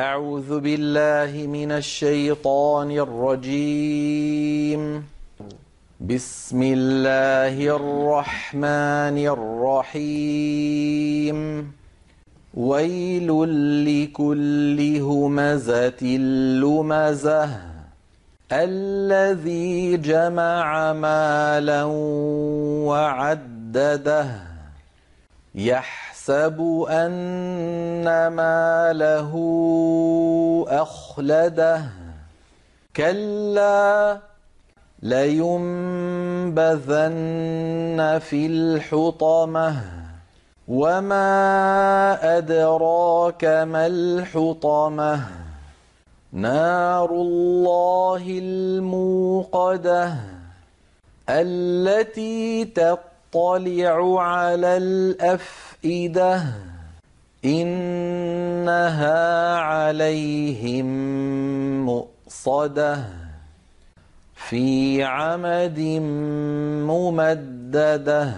أعوذ بالله من الشيطان الرجيم. بسم الله الرحمن الرحيم. ويل لكل همزة لمزة. الذي جمع مالا وعدده. يحسب أن ماله أخلده. كلا لينبذن في الحطمة. وما أدراك ما الحطمة. نار الله الموقدة التي تطلع على الأفئدة. إنها عليهم مؤصدة في عمد ممددة